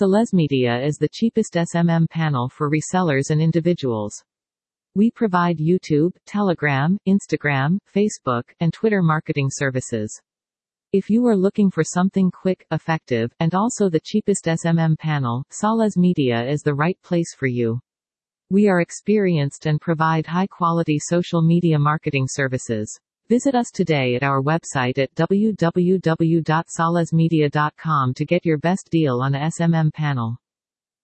Salez Media is the cheapest SMM panel for resellers and individuals. We provide YouTube, Telegram, Instagram, Facebook, and Twitter marketing services. If you are looking for something quick, effective, and also the cheapest SMM panel, Salez Media is the right place for you. We are experienced and provide high-quality social media marketing services. Visit us today at our website at www.salezmedia.com to get your best deal on a SMM panel.